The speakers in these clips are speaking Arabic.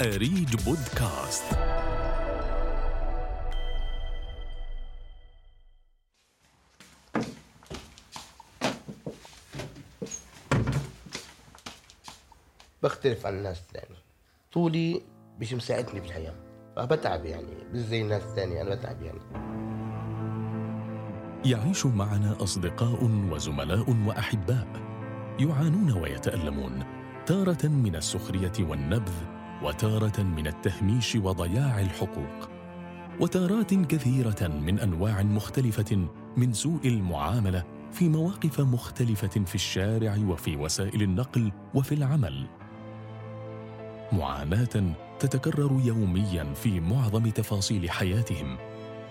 أريج بودكاست. بختلف عن الناس الثانية طولي مش مساعدني بالحياة فبتعب يعني مش زي الناس الثانية أنا بتعب يعني. يعيش معنا أصدقاء وزملاء وأحباء يعانون ويتألمون تارة من السخرية والنبذ وتارة من التهميش وضياع الحقوق وتارات كثيرة من أنواع مختلفة من سوء المعاملة في مواقف مختلفة في الشارع وفي وسائل النقل وفي العمل. معاناه تتكرر يوميا في معظم تفاصيل حياتهم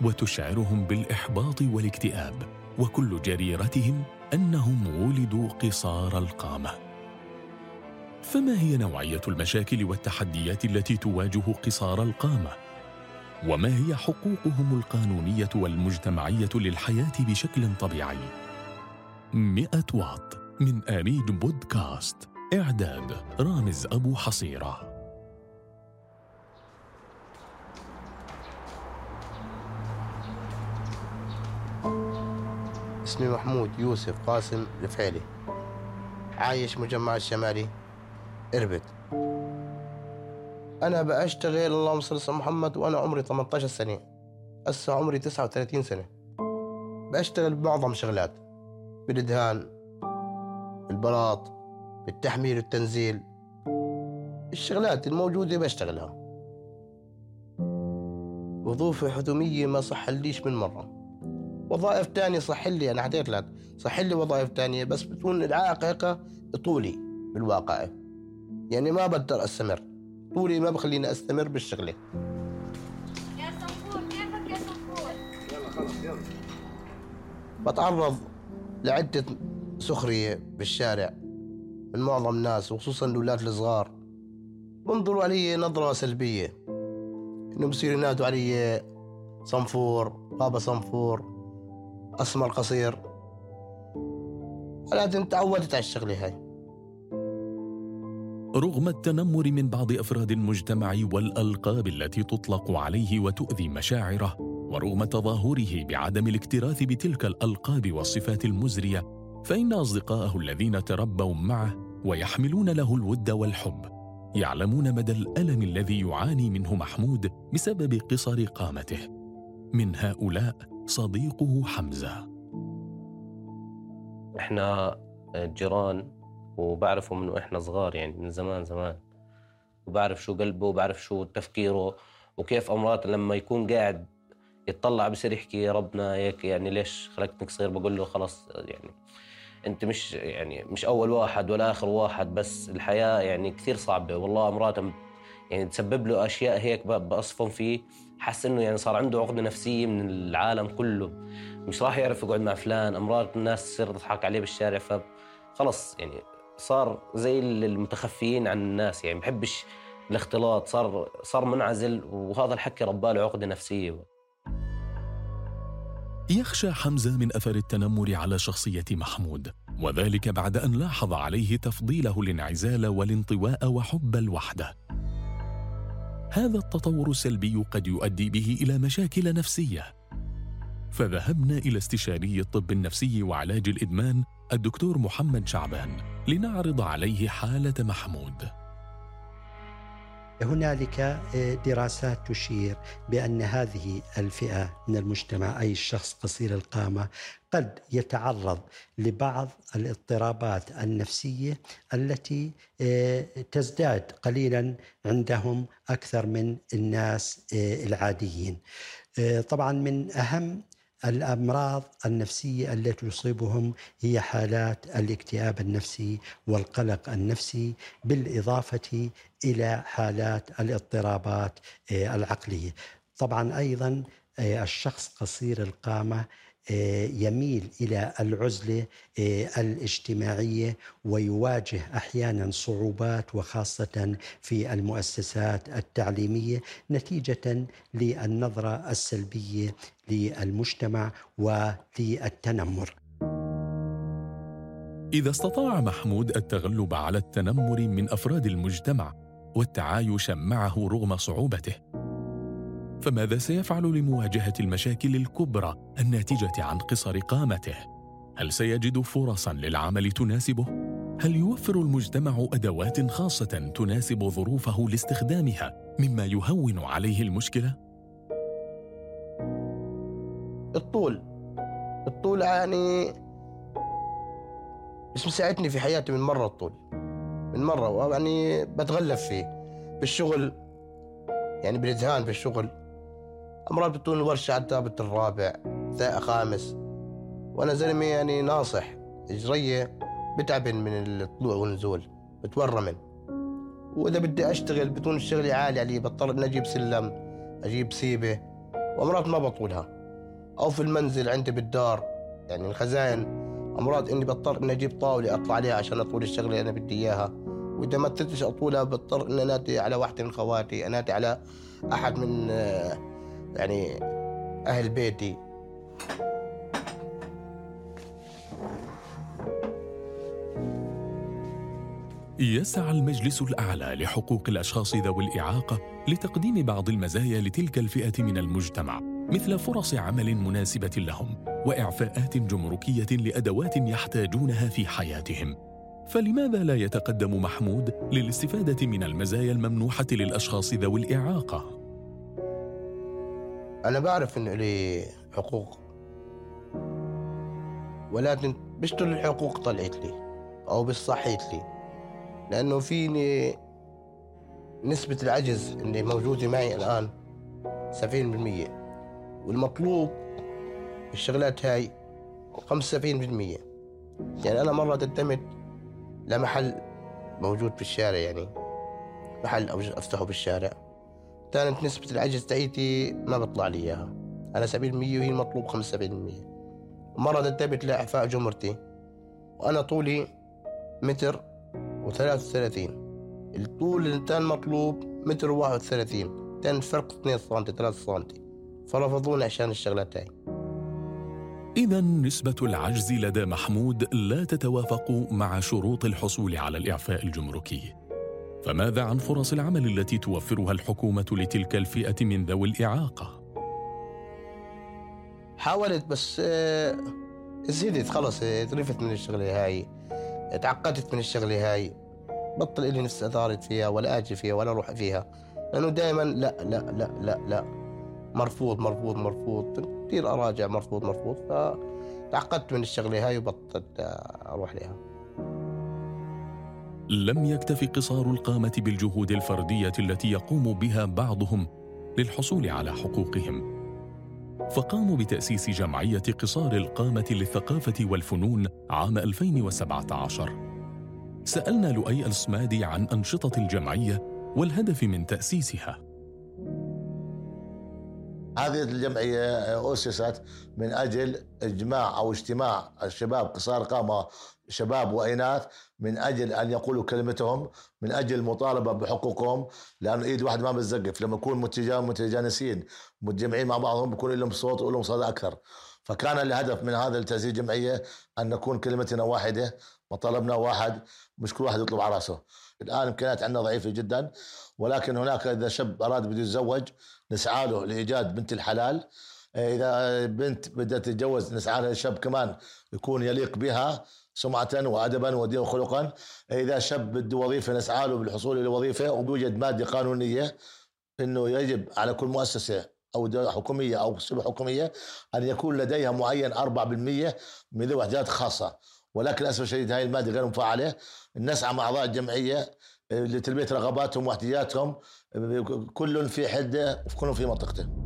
وتشعرهم بالإحباط والاكتئاب وكل جريرتهم أنهم ولدوا قصار القامة. فما هي نوعية المشاكل والتحديات التي تواجه قصار القامة؟ وما هي حقوقهم القانونية والمجتمعية للحياة بشكل طبيعي؟ مئة واط من أريد بودكاست إعداد رامز أبو حصيرة. اسمي محمود يوسف قاسم الفعلي عايش مجمع الشمالي. إربد. أنا بأشتغل اللهم صل على محمد وأنا عمري 18 سنة. هسه عمري 39 سنة. بأشتغل بمعظم شغلات. بالدهان البلاط بالتحميل والتنزيل الشغلات الموجودة بشتغلها. وظوفي حتومية ما صح ليش من مرة. وظائف تانية صح لي أنا حكيت لك. صح لي وظائف تانية بس بتكون العائق هيك طولي بالواقع. يعني ما بقدر أستمر. طولي ما بخليني أستمر بالشغلة. يا صنفور كيفك يا صنفور؟ يلا خلص يلا. بتعرض لعدة سخرية بالشارع من معظم الناس وخصوصا الأولاد الصغار. بنظروا علي نظرة سلبية. إنه بصير ينادوا علي صنفور بابا صنفور أسمر قصير لكن تعودت على الشغلة هاي. رغم التنمر من بعض أفراد المجتمع والألقاب التي تطلق عليه وتؤذي مشاعره ورغم تظاهره بعدم الاكتراث بتلك الألقاب والصفات المزرية فإن أصدقاءه الذين تربوا معه ويحملون له الود والحب يعلمون مدى الألم الذي يعاني منه محمود بسبب قصر قامته. من هؤلاء صديقه حمزة. إحنا جيران وبعرفه من وإحنا صغار يعني من زمان زمان. وبعرف شو قلبه وبعرف شو تفكيره وكيف امراته لما يكون قاعد يتطلع بصير يحكي يا ربنا هيك يعني ليش خلقتك صغير؟ بقول له خلاص يعني أنت مش يعني مش أول واحد ولا آخر واحد بس الحياة يعني كثير صعبة. والله امراته يعني تسبب له أشياء هيك بأصفن فيه. حس إنه يعني صار عنده عقدة نفسية من العالم كله. مش راح يعرف يقعد مع فلان. أمراض الناس تصير تضحك عليه بالشارع فخلص يعني صار زي المتخفيين عن الناس يعني بحبش الاختلاط صار صار منعزل وهذا الحكي رباله عقدة نفسية. يخشى حمزة من أثر التنمر على شخصية محمود وذلك بعد أن لاحظ عليه تفضيله الانعزال والانطواء وحب الوحدة. هذا التطور السلبي قد يؤدي به إلى مشاكل نفسية. فذهبنا إلى استشاري الطب النفسي وعلاج الإدمان الدكتور محمد شعبان لنعرض عليه حالة محمود هنالك آه، دراسات تشير بأن هذه الفئة من المجتمع أي الشخص قصير القامة قد يتعرض لبعض الاضطرابات النفسية التي آه، تزداد قليلا عندهم أكثر من الناس آه، العاديين. طبعا من أهم الأمراض النفسية التي تصيبهم هي حالات الاكتئاب النفسي والقلق النفسي بالإضافة إلى حالات الاضطرابات آه، العقلية. طبعا أيضا آه، الشخص قصير القامة يميل إلى العزلة آه، الاجتماعية ويواجه أحيانا صعوبات وخاصة في المؤسسات التعليمية نتيجة للنظرة السلبية للمجتمع وللتنمر. إذا استطاع محمود التغلب على التنمر من أفراد المجتمع والتعايش معه رغم صعوبته فماذا سيفعل لمواجهة المشاكل الكبرى الناتجة عن قصر قامته؟ هل سيجد فرصا للعمل تناسبه؟ هل يوفر المجتمع أدوات خاصة تناسب ظروفه لاستخدامها مما يهون عليه المشكلة؟ الطول. الطول يعني مش مساعدني في حياتي من مرة الطول. من مرة يعني بتغلف فيه. بالشغل يعني بالإذهان بالشغل. أمرات بتكون الورشة على الثابت الرابع خامس. وأنا زلمة يعني ناصح إجرية بتعبن من الطلوع والنزول بتورمن. وإذا بدي أشتغل بتكون الشغلة عالية علي بضطر إني أجيب سلم أجيب سيبة. وأمرات ما بطولها. أو في المنزل عندي بالدار يعني الخزاين. أمراض إني بضطر إني أجيب طاولة أطلع عليها عشان أطول الشغلة اللي أنا بدي إياها. وإذا ما قدرتش أطولها بضطر إني أنادي على واحدة من خواتي أنادي على أحد من آه، يعني أهل بيتي يسعى المجلس الأعلى لحقوق الأشخاص ذوي الإعاقة لتقديم بعض المزايا لتلك الفئة من المجتمع مثل فرص عمل مناسبة لهم وإعفاءات جمركية لأدوات يحتاجونها في حياتهم فلماذا لا يتقدم محمود للاستفادة من المزايا الممنوحة للأشخاص ذوي الإعاقة؟ أنا بعرف إنه لي حقوق. ولكن بشتر الحقوق طلعت لي أو بالصحيت لي. لأنه فيني نسبة العجز اللي موجودة معي الآن 70% والمطلوب الشغلات هاي 75% يعني أنا مرة قدمت لمحل موجود في الشارع يعني. محل أفتحه بالشارع. كانت نسبة العجز تاعيتي ما بطلع لي إياها. أنا 70% وهي المطلوب 75% مرة قدمت لإعفاء جمرتي. وأنا طولي متر وثلاث وثلاثين. الطول اللي كان مطلوب متر وواحد وثلاثين. كان فرق اثنين سنتي ثلاث سنتي. فرفضوني عشان الشغلات هاي إذا نسبة العجز لدى محمود لا تتوافق مع شروط الحصول على الإعفاء الجمركي. فماذا عن فرص العمل التي توفرها الحكومة لتلك الفئة من ذوي الإعاقة؟ حاولت بس آه، زيدت خلص ترفت من الشغلة هاي تعقدت من الشغلة هاي. بطل إلي نفس أثارت فيها ولا أجي فيها ولا أروح فيها. لأنه دائما لا لا لا لا لا. مرفوض مرفوض مرفوض. كثير أراجع مرفوض مرفوض. فتعقدت من الشغلة هاي وبطلت أروح لها. لم يكتف قصار القامة بالجهود الفردية التي يقوم بها بعضهم للحصول على حقوقهم. فقاموا بتأسيس جمعية قصار القامة للثقافة والفنون عام 2017 سألنا لؤي السمادي عن أنشطة الجمعية والهدف من تأسيسها. هذه الجمعية أسست من أجل إجماع أو اجتماع الشباب قصار قامة شباب وإناث من أجل أن يقولوا كلمتهم من أجل المطالبة بحقوقهم لأن إيد واحد ما بتزقف. لما يكون متجانسين متجمعين مع بعضهم بيكون لهم صوت ولهم صدى أكثر. فكان الهدف من هذا التأسيس الجمعية أن نكون كلمتنا واحدة مطالبنا واحد مش كل واحد يطلب على رأسه. الآن إمكانيات عندنا ضعيفة جدا ولكن هناك إذا شاب أراد بده يتزوج نسعى له لإيجاد بنت الحلال. إذا بنت بدها تتجوز نسعى لها كمان يكون يليق بها. سمعة وأدبا ودين وخلقا. إذا شاب بده وظيفة نسعى له بالحصول إلى وظيفة وبيوجد مادة قانونية أنه يجب على كل مؤسسة أو دولة حكومية أو شبه حكومية أن يكون لديها معين 4% من ذوي وحدات خاصة ولكن للأسف الشديد هاي المادة غير مفعلة. نسعى مع أعضاء الجمعية لتلبية رغباتهم واحتياجاتهم كل في حدة وكل في منطقته.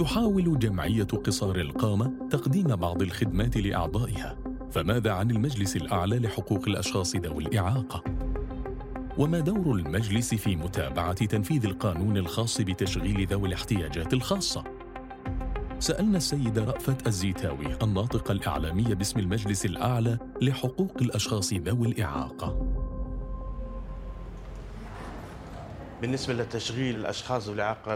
تحاول جمعية قصار القامة تقديم بعض الخدمات لأعضائها فماذا عن المجلس الأعلى لحقوق الأشخاص ذوي الإعاقة؟ وما دور المجلس في متابعة تنفيذ القانون الخاص بتشغيل ذوي الاحتياجات الخاصة؟ سألنا السيد رأفت الزيتاوي الناطق الإعلامي باسم المجلس الأعلى لحقوق الأشخاص ذوي الإعاقة بالنسبة لتشغيل الأشخاص ذوي الإعاقة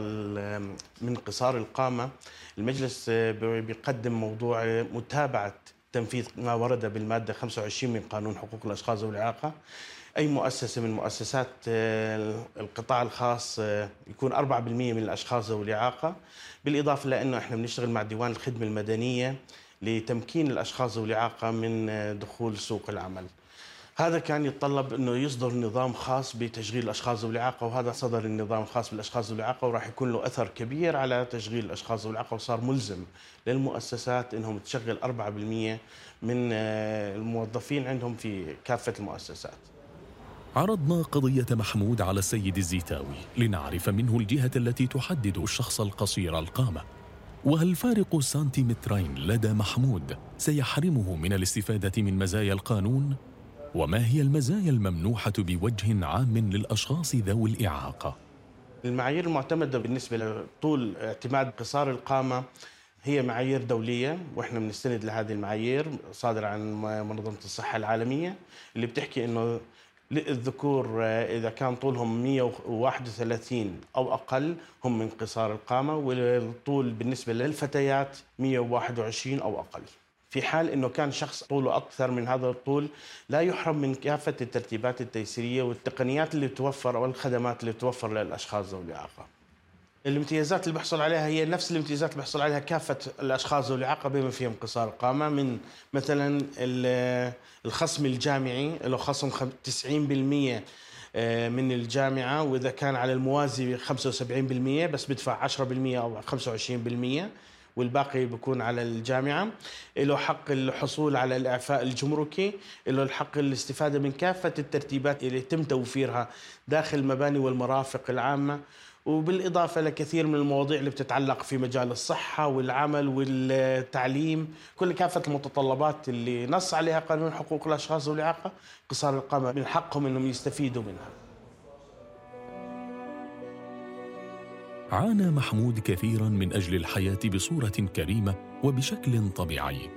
من قصار القامة المجلس بيقدم موضوع متابعة تنفيذ ما ورد بالمادة 25 من قانون حقوق الأشخاص ذوي الإعاقة. أي مؤسسة من مؤسسات آه، القطاع الخاص آه، يكون 4% من الأشخاص ذوي الإعاقة. بالإضافة لأنه إحنا بنشتغل مع ديوان الخدمة المدنية لتمكين الأشخاص ذوي الإعاقة من آه، دخول سوق العمل. هذا كان يتطلب إنه يصدر نظام خاص بتشغيل الأشخاص ذوي الإعاقة وهذا صدر النظام الخاص بالأشخاص ذوي الإعاقة وراح يكون له أثر كبير على تشغيل الأشخاص ذوي الإعاقة وصار ملزم للمؤسسات إنهم تشغل 4% من آه، الموظفين عندهم في كافة المؤسسات. عرضنا قضية محمود على السيد الزيتاوي لنعرف منه الجهة التي تحدد الشخص القصير القامة وهل فارق سنتيمترين لدى محمود سيحرمه من الاستفادة من مزايا القانون؟ وما هي المزايا الممنوحة بوجه عام للأشخاص ذوي الإعاقة؟ المعايير المعتمدة بالنسبة لطول اعتماد قصار القامة هي معايير دولية وإحنا بنستند لهذه المعايير صادرة عن منظمة الصحة العالمية اللي بتحكي إنه الذكور إذا كان طولهم 131 أو أقل هم من قصار القامة والطول بالنسبة للفتيات 121 أو أقل. في حال إنه كان شخص طوله أكثر من هذا الطول لا يحرم من كافة الترتيبات التيسيرية والتقنيات اللي توفر أو الخدمات اللي توفر للأشخاص ذوي الإعاقة. الامتيازات اللي بيحصل عليها هي نفس الامتيازات اللي بيحصل عليها كافة الأشخاص ذوي الإعاقة بما فيهم قصار القامه من مثلا الخصم الجامعي له خصم 90% آه، من الجامعة وإذا كان على الموازي 75% بس بدفع 10% أو 25% والباقي بيكون على الجامعة. له حق الحصول على الإعفاء الجمركي له الحق الاستفادة من كافة الترتيبات اللي يتم توفيرها داخل المباني والمرافق العامة. وبالإضافة لكثير من المواضيع اللي بتتعلق في مجال الصحة والعمل والتعليم كل كافة المتطلبات اللي نص عليها قانون حقوق الأشخاص ذوي الإعاقة قصار القامة من حقهم أنهم يستفيدوا منها. عانى محمود كثيرا من أجل الحياة بصورة كريمة وبشكل طبيعي.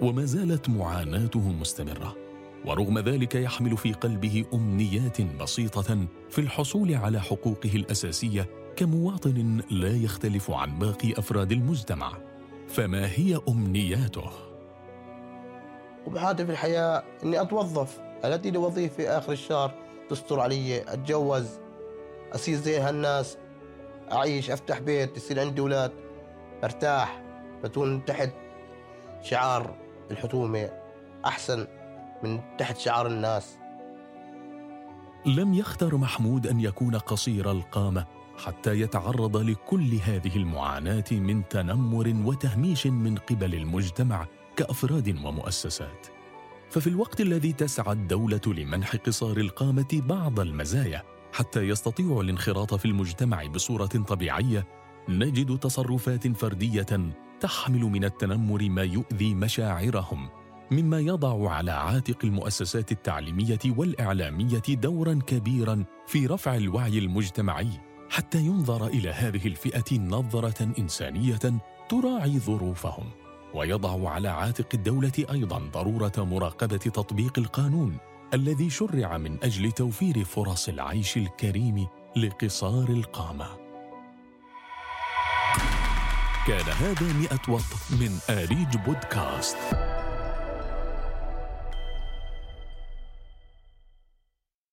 وما زالت معاناته مستمرة ورغم ذلك يحمل في قلبه أمنيات بسيطة في الحصول على حقوقه الأساسية كمواطن لا يختلف عن باقي أفراد المجتمع. فما هي أمنياته؟ في الحياة إني أتوظف. التي لي وظيفه آخر الشهر تستر علي أتجوز اصير زي هالناس أعيش أفتح بيت يصير عندي أولاد. أرتاح بكون تحت شعار الحكومة. أحسن من تحت شعار الناس. لم يختر محمود أن يكون قصير القامة حتى يتعرض لكل هذه المعاناة من تنمر وتهميش من قبل المجتمع كأفراد ومؤسسات. ففي الوقت الذي تسعى الدولة لمنح قصار القامة بعض المزايا حتى يستطيعوا الانخراط في المجتمع بصورة طبيعية نجد تصرفات فردية تحمل من التنمر ما يؤذي مشاعرهم مما يضع على عاتق المؤسسات التعليمية والإعلامية دورا كبيرا في رفع الوعي المجتمعي حتى ينظر إلى هذه الفئة نظرة إنسانية تراعي ظروفهم ويضع على عاتق الدولة أيضا ضرورة مراقبة تطبيق القانون. الذي شرع من أجل توفير فرص العيش الكريم لقصار القامة. كان هذا مئة وط من آريج بودكاست.